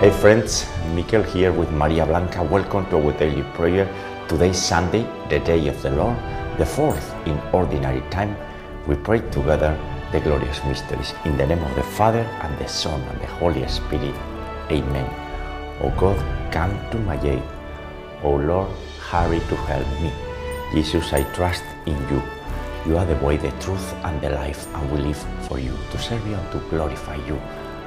Hey friends, Mikel here with Maria Blanca. Welcome to our daily prayer. Today Sunday, the day of the Lord, the fourth in ordinary time. We pray together the glorious mysteries in the name of the Father and the Son and the Holy Spirit. Amen. O God, come to my aid. O Lord, hurry to help me. Jesus, I trust in you. You are the way, the truth, and the life, and we live for you, to serve you and to glorify you.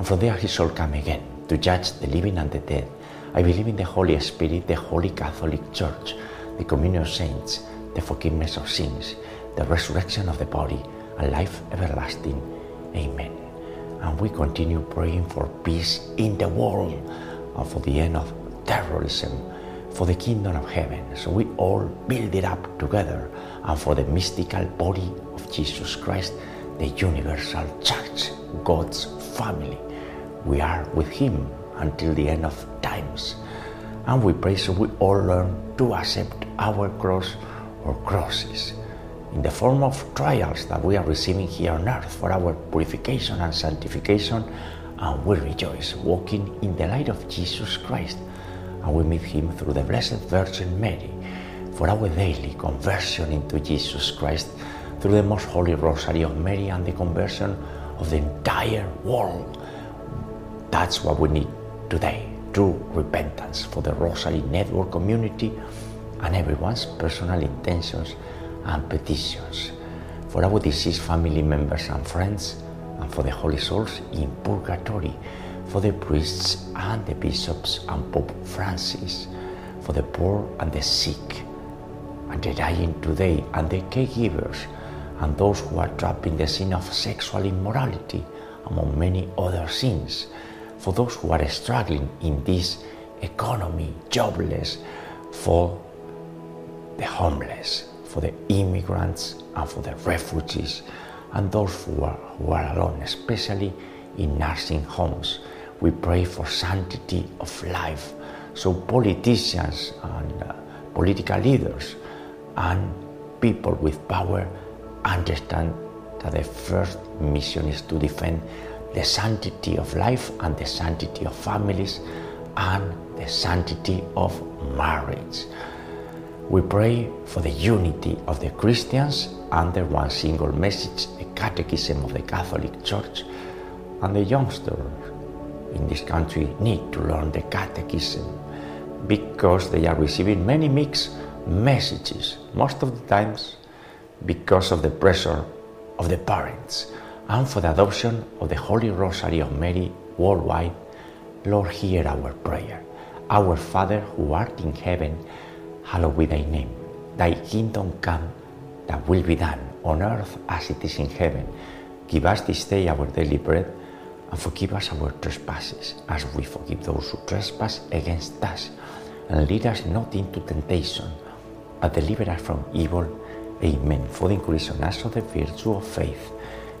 And from there he shall come again to judge the living and the dead. I believe in the Holy Spirit, the Holy Catholic Church, the communion of saints, the forgiveness of sins, the resurrection of the body, and life everlasting. Amen. And we continue praying for peace in the world and for the end of terrorism, for the kingdom of heaven. So we all build it up together and for the mystical body of Jesus Christ, the universal church, God's family. We are with Him until the end of times. And we pray so we all learn to accept our cross or crosses in the form of trials that we are receiving here on earth for our purification and sanctification. And we rejoice walking in the light of Jesus Christ. And we meet Him through the Blessed Virgin Mary for our daily conversion into Jesus Christ through the Most Holy Rosary of Mary and the conversion of the entire world. That's what we need today. True repentance for the Rosary Network community and everyone's personal intentions and petitions, for our deceased family members and friends, and for the holy souls in purgatory, for the priests and the bishops and Pope Francis, for the poor and the sick, and the dying today, and the caregivers, and those who are trapped in the sin of sexual immorality, among many other sins, for those who are struggling in this economy, jobless, for the homeless, for the immigrants, and for the refugees, and those who are, who are alone, especially in nursing homes. We pray for sanctity of life. So politicians and uh, political leaders and people with power understand that the first mission is to defend the sanctity of life and the sanctity of families and the sanctity of marriage. We pray for the unity of the Christians under one single message, the Catechism of the Catholic Church, and the youngsters in this country need to learn the Catechism because they are receiving many mixed messages, most of the times because of the pressure of the parents and for the adoption of the Holy Rosary of Mary worldwide. Lord, hear our prayer. Our Father who art in heaven, hallowed be thy name. Thy kingdom come, thy will be done on earth as it is in heaven. Give us this day our daily bread and forgive us our trespasses as we forgive those who trespass against us. And lead us not into temptation, but deliver us from evil. Amen. For the increase on us of the virtue of faith.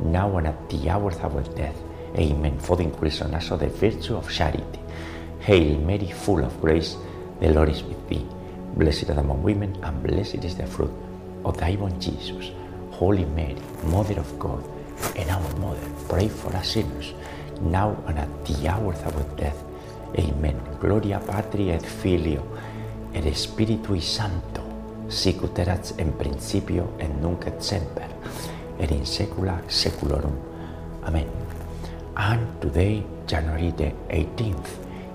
now and at the hour of our death. Amen. For the increase us of the virtue of charity. Hail Mary, full of grace, the Lord is with thee. Blessed art among women, and blessed is the fruit of thy womb, Jesus. Holy Mary, Mother of God, and our Mother, pray for us sinners, now and at the hour of our death. Amen. Gloria Patri et Filio et Spiritui Sancto, sicut erat in principio et nunc et semper, in saecula saeculorum. Amen. And today, January the 18th,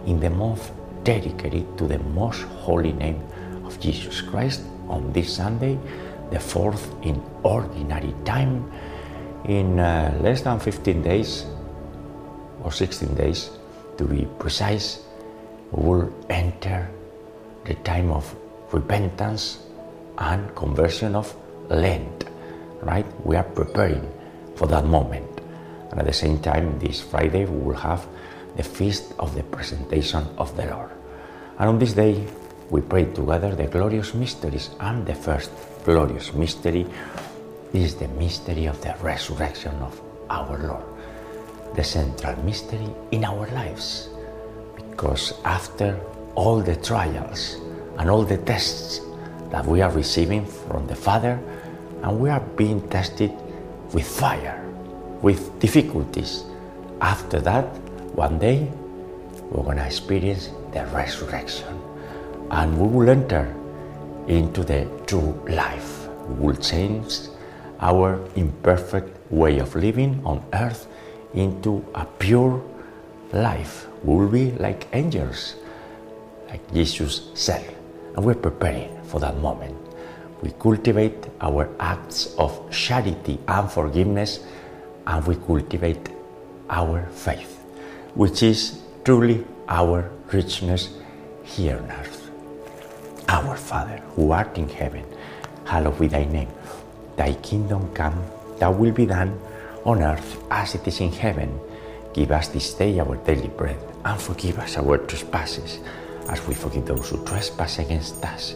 in the month dedicated to the most holy name of Jesus Christ on this Sunday, the fourth in ordinary time. In uh, less than 15 days, or 16 days to be precise, we will enter the time of repentance and conversion of Lent, right? We are preparing for that moment. And at the same time, this Friday, we will have the feast of the presentation of the Lord. And on this day, we pray together the glorious mysteries, and the first glorious mystery is the mystery of the resurrection of our Lord, the central mystery in our lives. Because after all the trials and all the tests that we are receiving from the Father, and we are being tested with fire, with difficulties. After that, one day, we're going to experience the resurrection and we will enter into the true life. We will change our imperfect way of living on earth into a pure life. We will be like angels, like Jesus said, and we're preparing for that moment. We cultivate our acts of charity and forgiveness, and we cultivate our faith, which is truly our richness here on earth. Our Father, who art in heaven, hallowed be thy name. Thy kingdom come, thy will be done on earth as it is in heaven. Give us this day our daily bread, and forgive us our trespasses, as we forgive those who trespass against us.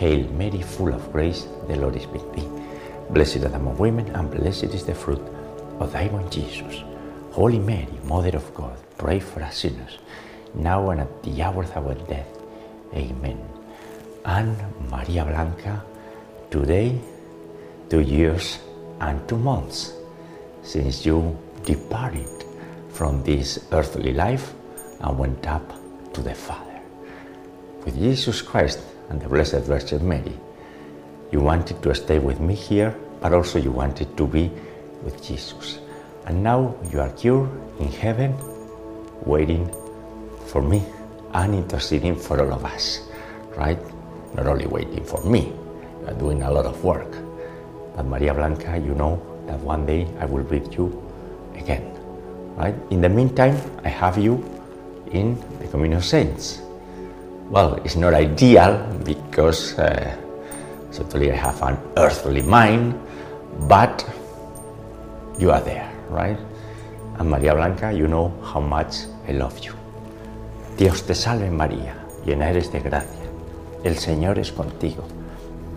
Hail Mary, full of grace, the Lord is with thee. Blessed art among women, and blessed is the fruit of thy womb, Jesus. Holy Mary, Mother of God, pray for us sinners, now and at the hour of our death. Amen. And Maria Blanca, today, two years and two months since you departed from this earthly life and went up to the Father. With Jesus Christ and the Blessed Virgin Mary, you wanted to stay with me here, but also you wanted to be with Jesus. And now you are here in heaven, waiting for me and interceding for all of us, right? Not only waiting for me, you are doing a lot of work. But Maria Blanca, you know that one day I will be with you again, right? In the meantime, I have you in the Communion of Saints. Well, it's not ideal because uh, certainly I have an earthly mind, but you are there, right? And Maria Blanca, you know how much I love you. Dios te salve María, llena eres de gracia. El Señor es contigo.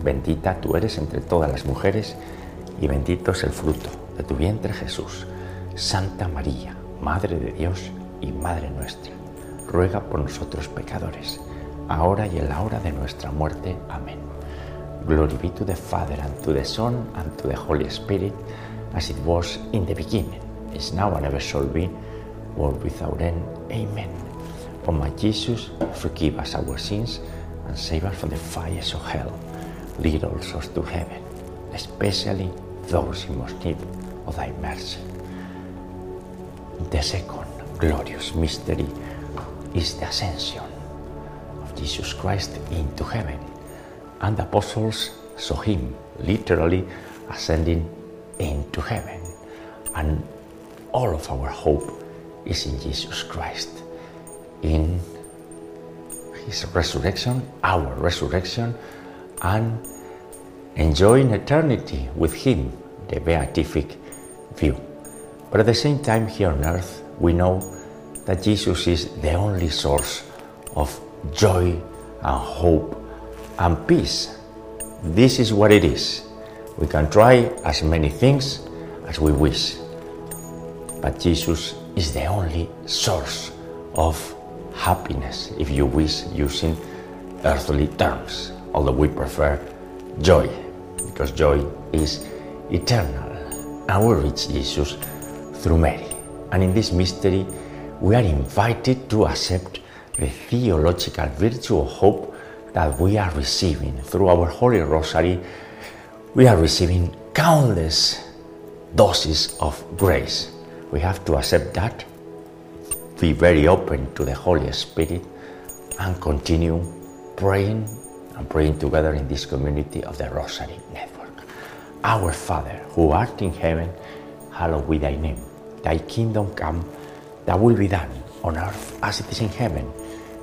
Bendita tú eres entre todas las mujeres y bendito es el fruto de tu vientre Jesús. Santa María, Madre de Dios y Madre nuestra, ruega por nosotros pecadores, ahora y en la hora de nuestra muerte. Amén. Glory be to the Father, and to the Son, and to the Holy Spirit, as it was in the beginning, is now, and ever shall be, world without end. Amen. O my Jesus, forgive us our sins, and save us from the fires of hell. Lead all souls to heaven, especially those in most need of thy mercy. The second glorious mystery is the ascension Jesus Christ into heaven. And the apostles saw him literally ascending into heaven. And all of our hope is in Jesus Christ, in his resurrection, our resurrection, and enjoying eternity with him, the beatific view. But at the same time, here on earth, we know that Jesus is the only source of joy and hope and peace. This is what it is. We can try as many things as we wish, but Jesus is the only source of happiness, if you wish, using earthly terms, although we prefer joy, because joy is eternal. And we reach Jesus through Mary. And in this mystery, we are invited to accept the theological virtue of hope that we are receiving through our Holy Rosary. We are receiving countless doses of grace. We have to accept that, be very open to the Holy Spirit, and continue praying and praying together in this community of the Rosary Network. Our Father, who art in heaven, hallowed be thy name. Thy kingdom come, thy will be done on earth as it is in heaven.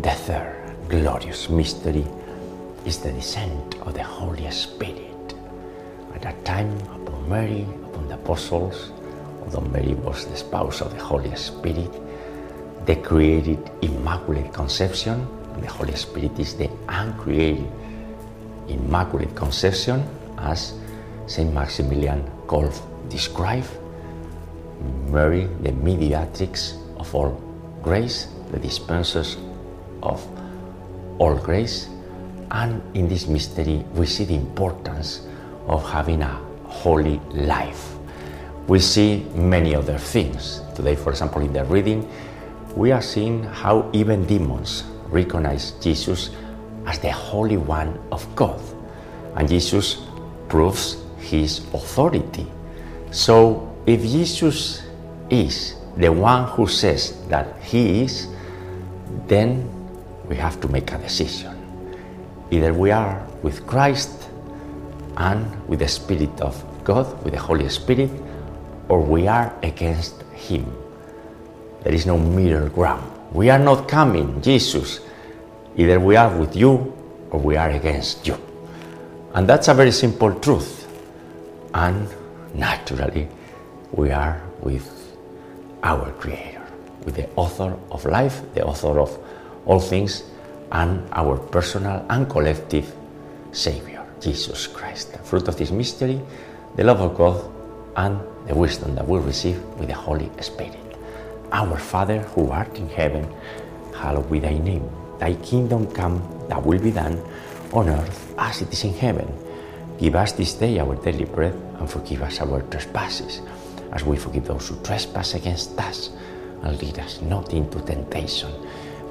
The third glorious mystery is the descent of the Holy Spirit. At that time, upon Mary, upon the apostles, although Mary was the spouse of the Holy Spirit, the created Immaculate Conception, and the Holy Spirit is the uncreated Immaculate Conception, as Saint Maximilian Kolbe described. Mary, the mediatrix of all grace, the dispensers of all grace, and in this mystery we see the importance of having a holy life. We see many other things. Today, for example, in the reading, we are seeing how even demons recognize Jesus as the Holy One of God. And Jesus proves his authority. So, if Jesus is the one who says that he is, then we have to make a decision. Either we are with Christ and with the Spirit of God, with the Holy Spirit, or we are against Him. There is no middle ground. We are not coming, Jesus. Either we are with you or we are against you. And that's a very simple truth. And naturally, we are with our Creator, with the author of life, the author of all things, and our personal and collective Savior, Jesus Christ. The fruit of this mystery, the love of God, and the wisdom that we receive with the Holy Spirit. Our Father who art in heaven, hallowed be thy name. Thy kingdom come, thy will be done, on earth as it is in heaven. Give us this day our daily bread, and forgive us our trespasses, as we forgive those who trespass against us. And lead us not into temptation,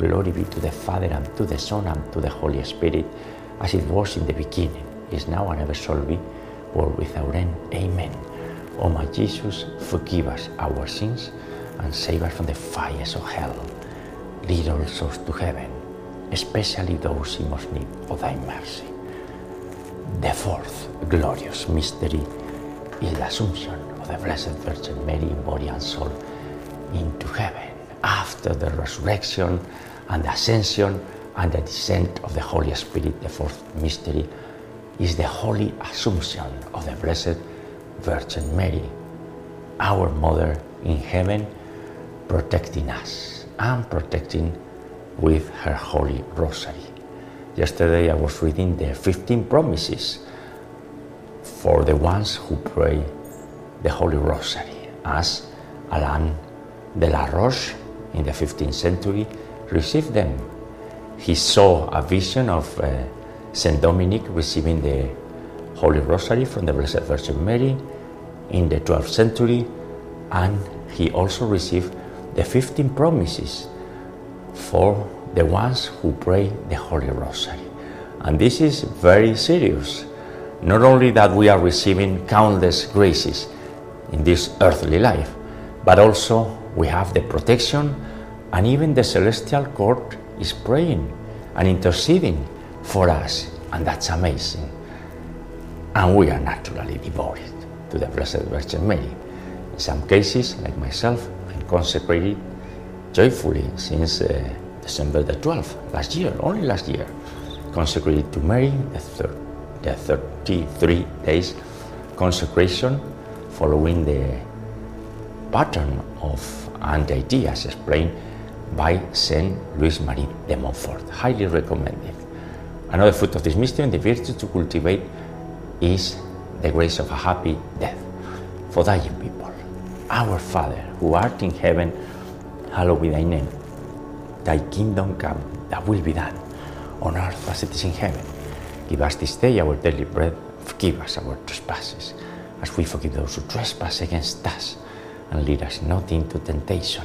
Glory be to the Father, and to the Son, and to the Holy Spirit, as it was in the beginning, is now, and ever shall be, world without end. Amen. O my Jesus, forgive us our sins, and save us from the fires of hell. Lead all souls to heaven, especially those in most need of thy mercy. The fourth glorious mystery is the Assumption of the Blessed Virgin Mary in body and soul into heaven after the resurrection and the ascension and the descent of the Holy Spirit. The fourth mystery is the Holy Assumption of the Blessed Virgin Mary, our Mother in heaven, protecting us and protecting with her Holy Rosary. Yesterday I was reading the 15 promises for the ones who pray the Holy Rosary, as Alain de la Roche in the 15th century received them. He saw a vision of uh, Saint Dominic receiving the Holy Rosary from the Blessed Virgin Mary in the 12th century, and he also received the 15 promises for the ones who pray the Holy Rosary. And this is very serious. Not only that we are receiving countless graces in this earthly life, but also we have the protection and even the celestial court is praying and interceding for us, and that's amazing. And we are naturally devoted to the Blessed Virgin Mary. In some cases, like myself, I'm consecrated joyfully since uh, December the 12th, last year, only last year, consecrated to Mary, the, thir- the 33 days consecration following the pattern of Anti as explained by Saint Louis Marie de Montfort. Highly recommended. Another fruit of this mystery and the virtue to cultivate is the grace of a happy death for dying people. Our Father, who art in heaven, hallowed be thy name. Thy kingdom come, thy will be done, on earth as it is in heaven. Give us this day our daily bread, forgive us our trespasses, as we forgive those who trespass against us. And lead us not into temptation,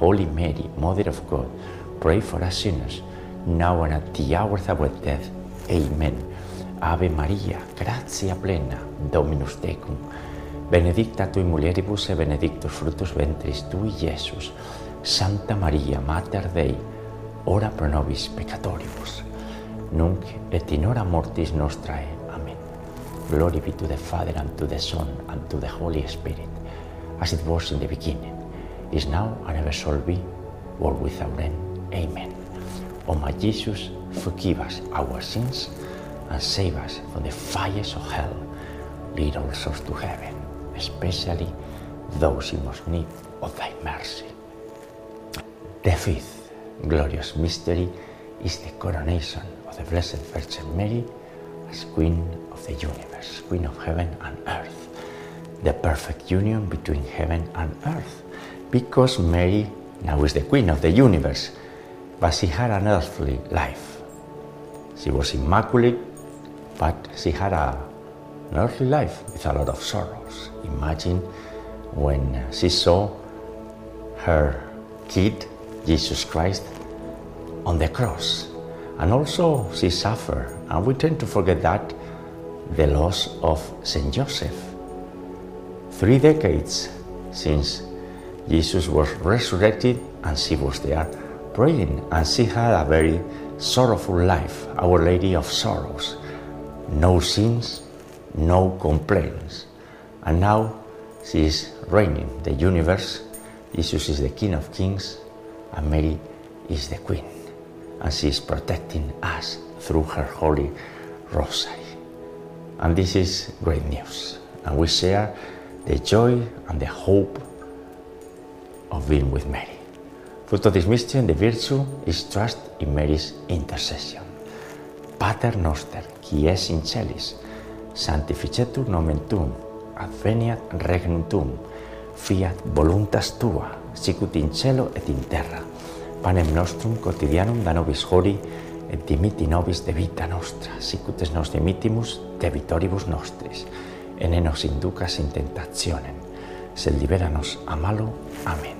Holy Mary, Mother of God, pray for us sinners, now and at the hour of our death. Amen. Ave Maria, gratia plena, Dominus tecum. Benedicta tui mulieribus e benedictus fructus ventris tui, Iesus. Santa Maria, Mater Dei, ora pro nobis peccatoribus, nunc et in hora mortis nostrae. Amen. Glory be to the Father, and to the Son, and to the Holy Spirit, as it was in the beginning, is now, and ever shall be, world without end. Amen. O my Jesus, forgive us our sins, and save us from the fires of hell. Lead all souls to heaven, especially those in most need of thy mercy. The fifth glorious mystery is the coronation of the Blessed Virgin Mary as Queen of the universe, Queen of heaven and earth. The perfect union between heaven and earth, because Mary now is the queen of the universe, but she had an earthly life. She was immaculate, but she had a, an earthly life with a lot of sorrows. Imagine when she saw her kid, Jesus Christ, on the cross. And also she suffered, and we tend to forget that, the loss of Saint Joseph. Three decades since Jesus was resurrected and she was there praying, and she had a very sorrowful life, Our Lady of Sorrows. No sins, no complaints. And now she is reigning the universe. Jesus is the King of Kings, and Mary is the Queen. And she is protecting us through her holy rosary. And this is great news. And we share the joy and the hope of being with Mary. Fruit of this mystery and virtue is trust in Mary's intercession. Pater noster, qui es in celis, sanctificetur nomen tuum, adveniat regnum tuum, fiat voluntas tua, sicut in cielo et in terra. Panem nostrum quotidianum da nobis hori, et dimiti nobis de vita nostra, sicut es nos dimitimus de nostris, et ne nos inducas in tentationem, sed liberanos a malo. Amen.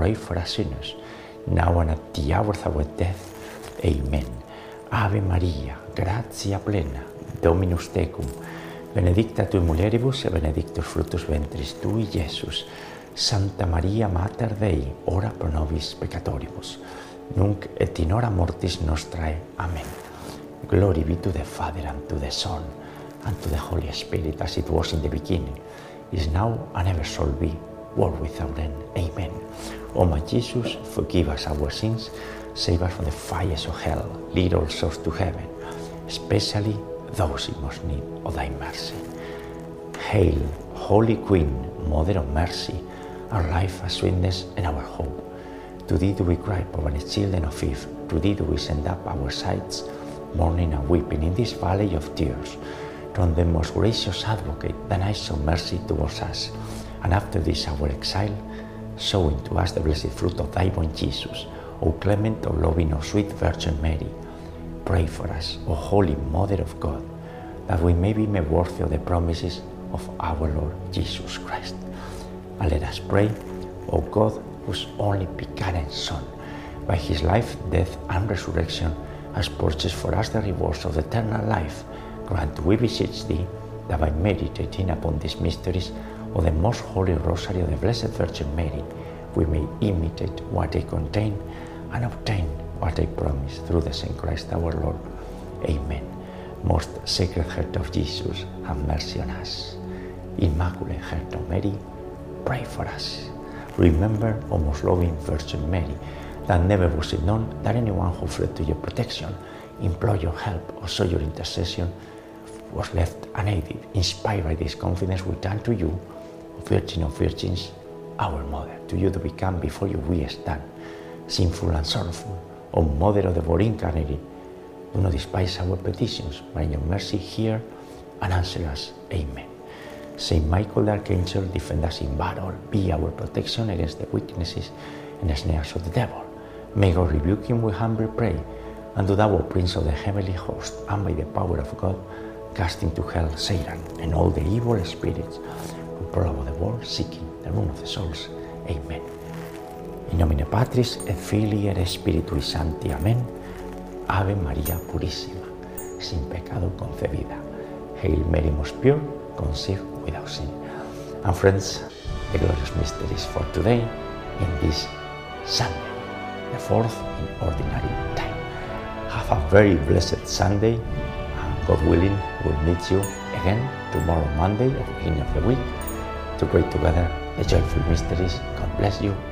pray for us sinners, now and at the hour of our death. Amen. Ave Maria, gratia plena, Dominus tecum, benedicta tu mulieribus et benedictus fructus ventris tui, Iesus. Santa Maria Mater Dei, ora pro nobis peccatoribus, nunc et in hora mortis nostrae. Amen. Glory be to the Father, and to the Son, and to the Holy Spirit, as it was in the beginning, is now, and ever shall be, world without end. Amen. O my Jesus, forgive us our sins, save us from the fires of hell, lead all souls to heaven, especially those in most need of thy mercy. Hail, Holy Queen, Mother of Mercy, our life, our sweetness, and our hope. To thee do we cry, poor children of Eve. To thee do we send up our sighs, mourning and weeping in this valley of tears. From the most gracious advocate, then I show mercy towards us. And after this our exile, show unto us the blessed fruit of thy womb, Jesus. O clement, O loving, O sweet Virgin Mary, pray for us, O Holy Mother of God, that we may be made worthy of the promises of our Lord Jesus Christ. And let us pray, O God, whose only begotten Son, by his life, death, and resurrection, has purchased for us the rewards of eternal life, grant, we beseech thee, that by meditating upon these mysteries of the most holy rosary of the Blessed Virgin Mary, we may imitate what they contain and obtain what they promise through the same Christ our Lord. Amen. Most Sacred Heart of Jesus, have mercy on us. Immaculate Heart of Mary, pray for us. Remember, O most loving Virgin Mary, that never was it known that anyone who fled to your protection, implored your help, or sought your intercession was left unaided. Inspired by this confidence, we turn to you, Virgin of Virgins, our Mother. To you that we come before you, we stand, sinful and sorrowful. O Mother of the Word incarnate, do not despise our petitions, but in your mercy hear and answer us. Amen. Saint Michael the Archangel, defend us in battle, be our protection against the weaknesses and the snares of the devil. May God rebuke him, we humbly pray. And do thou, O Prince of the heavenly host, and by the power of God, cast into hell Satan and all the evil spirits prowl about the world seeking the ruin of the souls. Amen. In nomine Patris et Filii et Spiritus Sancti. Amen. Ave María Purísima, sin pecado concebida. Hail Mary, most pure, conceived without sin. And friends, the glorious mysteries for today in this Sunday, the fourth in ordinary time. Have a very blessed Sunday. And God willing, we'll meet you again tomorrow, Monday, at the beginning of the week, to pray together the joyful mysteries. God bless you